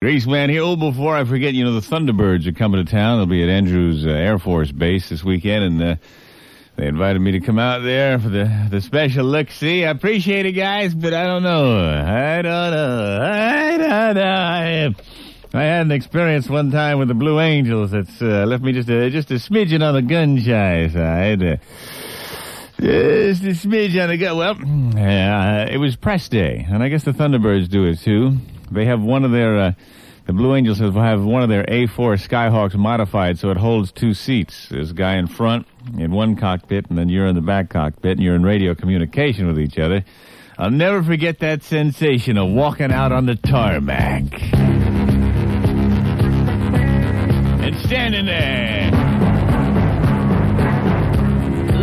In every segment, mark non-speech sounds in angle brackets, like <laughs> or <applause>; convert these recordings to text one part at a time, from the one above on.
Greaseman here. Oh, before I forget, you know, the Thunderbirds are coming to town. They'll be at Andrews uh, Air Force Base this weekend, and uh, they invited me to come out there for the, the special look see. I appreciate it, guys, but I don't know. I don't know. I don't know. I, I had an experience one time with the Blue Angels that's uh, left me just a, just a smidgen on the gun shy side. Uh, just a smidge on the gun. Well, it was press day, and I guess the Thunderbirds do it too. They have one of their, uh, the Blue Angels have, one of their A4 Skyhawks modified so it holds two seats. There's a guy in front in one cockpit, and then you're in the back cockpit, and you're in radio communication with each other. I'll never forget that sensation of walking out on the tarmac. And standing there.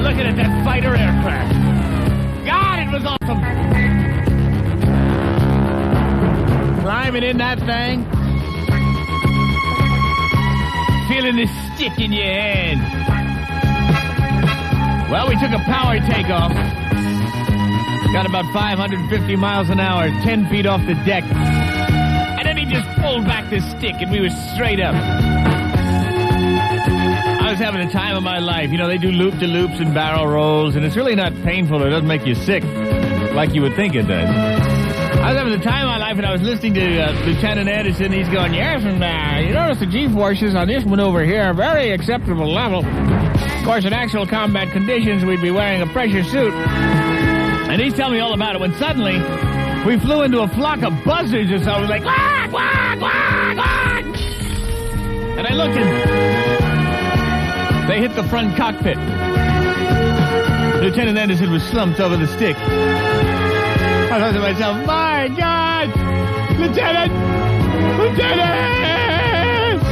Looking at that fighter aircraft. God, it was awesome. Climbing in that thing. Feeling the stick in your hand. Well, we took a power takeoff. Got about 550 miles an hour, 10 feet off the deck. And then he just pulled back the stick and we were straight up. I was having the time of my life. You know, they do loop to loops and barrel rolls, and it's really not painful. It doesn't make you sick like you would think it does. I was having the time of my life, and I was listening to uh, Lieutenant Anderson. He's going, yes, and uh, you notice the G-forces on this one over here are very acceptable level. Of course, in actual combat conditions, we'd be wearing a pressure suit. And he's telling me all about it when suddenly we flew into a flock of buzzards or something, like, quack, quack, quack, quack. And I looked and they hit the front cockpit. Lieutenant Anderson was slumped over the stick. I thought to myself, my God! Lieutenant! Lieutenant!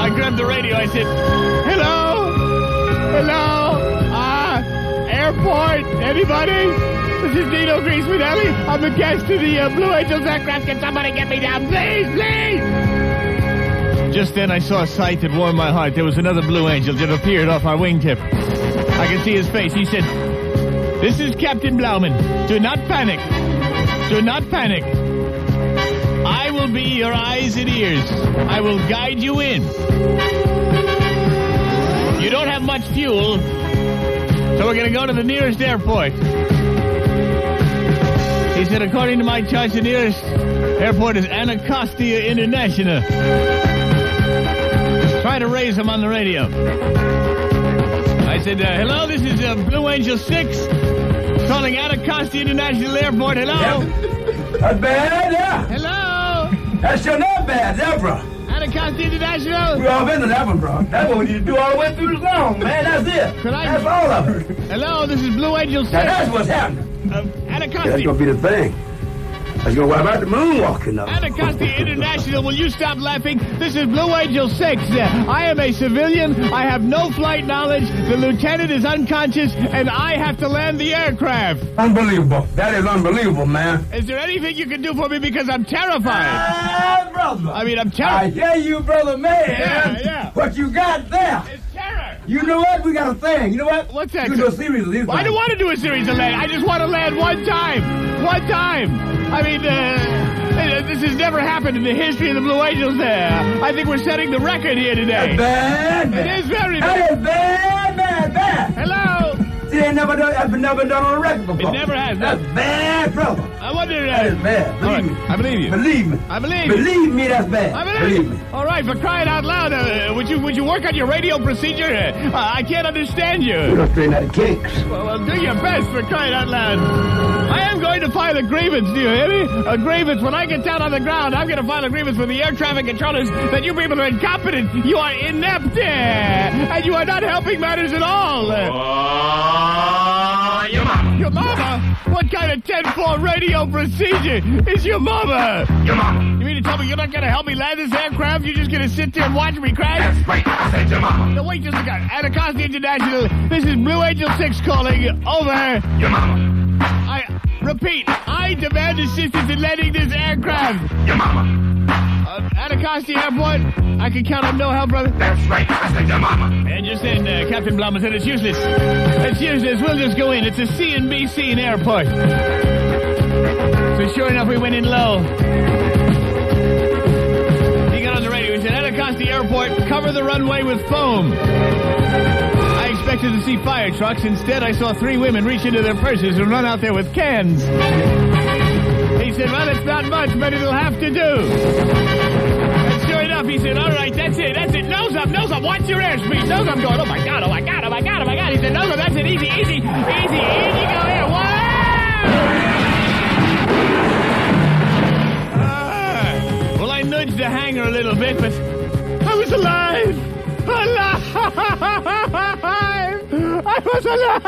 I grabbed the radio. I said, hello? Hello? Ah, airport? Anybody? This is Dino Greasemanelli. I'm a guest to the uh, Blue Angels aircraft. Can somebody get me down, please, please? Just then I saw a sight that warmed my heart. There was another Blue Angel that appeared off our wingtip. I could see his face. He said, This is Captain Blauman. Do not panic. Do not panic. I will be your eyes and ears. I will guide you in. You don't have much fuel, so we're going to go to the nearest airport. He said, according to my charts, the nearest airport is Anacostia International. Try to raise him on the radio. I said, uh, hello, this is uh, Blue Angel 6, calling Anacostia International Airport. Hello? Yep. That's bad, yeah. Hello? That's sure not bad, Zebra. Anacostia International? We all been to that one, bro. That's what we need to do all the way through the song, man. That's it. Could I- That's all of it. Hello, this is Blue Angel 6. Now, that's what's happening. Uh, That's Anacostia. gonna be the thing. That's gonna what about the moonwalking though? Anacostia International, will you stop laughing? This is Blue Angel 6. Uh, I am a civilian. I have no flight knowledge. The lieutenant is unconscious, and I have to land the aircraft. Unbelievable. That is unbelievable, man. Is there anything you can do for me because I'm terrified? Ah, brother. I mean, I'm I terrified. hear you, brother man. Yeah, yeah. What you got there? It's terror. You know what? We got a thing. You know what? What's that? You can do a series of these. I don't want to do a series of land. I just want to land one time. One time. I mean, uh, this has never happened in the history of the Blue Angels there. I think we're setting the record here today. Bad, It bad. is very bad. Bad, bad, bad. Hello. See, they never done, that's never done on a record before. It never has, no. That's bad, brother. I wonder. That is Uh, bad. Believe right, me. I believe you. Believe me. I believe you. Believe me, that's bad. I believe, Believe me. you. All right, for crying out loud, uh, would you would you work on your radio procedure? Uh, I can't understand We you. don't straighten out the kinks. Well, well, do your best for crying out loud. I am going to file a grievance. Do you hear me? A grievance. When I get down on the ground, I'm going to file a grievance with the air traffic controllers that you people are incompetent. You are inept, and you are not helping matters at all. Your mama. Your mama? What kind of 10-4 radio procedure is your mama? Your mama. You mean to tell me you're not going to help me land this aircraft? You're just going to sit there and watch me crash? That's right. I said your mama. No, wait just a second. Anacostia International, this is Blue Angel 6 calling. Over. Your mama. I repeat, I demand assistance in landing this aircraft. Your mama. Uh, Anacostia Airport. I can count on no help, brother. That's right. Listen to mama. And just then, uh, Captain Blum said it's useless. It's useless. We'll just go in. It's a CNBC in airport. So sure enough, we went in low. He got on the radio. He said, Anacostia Airport, cover the runway with foam. I expected to see fire trucks. Instead, I saw three women reach into their purses and run out there with cans. He said, well, it's not much, but it'll have to do. Nose up, watch your airspeed. Nose up, going, oh my God, oh my God, oh my God, oh my God. He said, nose up, that's it, easy, easy, easy, easy, go here. Wow! Ah. Well, I nudged the hangar a little bit, but I was alive! Alive! I was alive!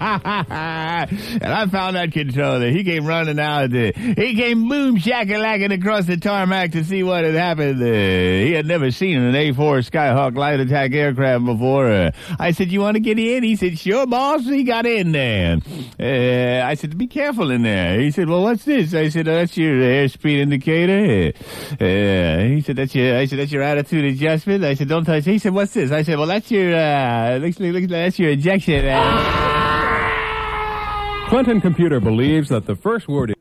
<laughs> and I found that controller. He came running out there. He came boom shackalacking across the tarmac to see what had happened. Uh, he had never seen an A4 Skyhawk light attack aircraft before. Uh, I said, you want to get in? He said, sure, boss. He got in there. Uh, I said, be careful in there. He said, well, what's this? I said, oh, that's your airspeed indicator. Uh, he said, that's your, I said, that's your attitude adjustment. I said, don't touch. He said, what's this? I said, well, that's your, uh, looks, looks, that's your ejection. Clinton Computer believes that the first word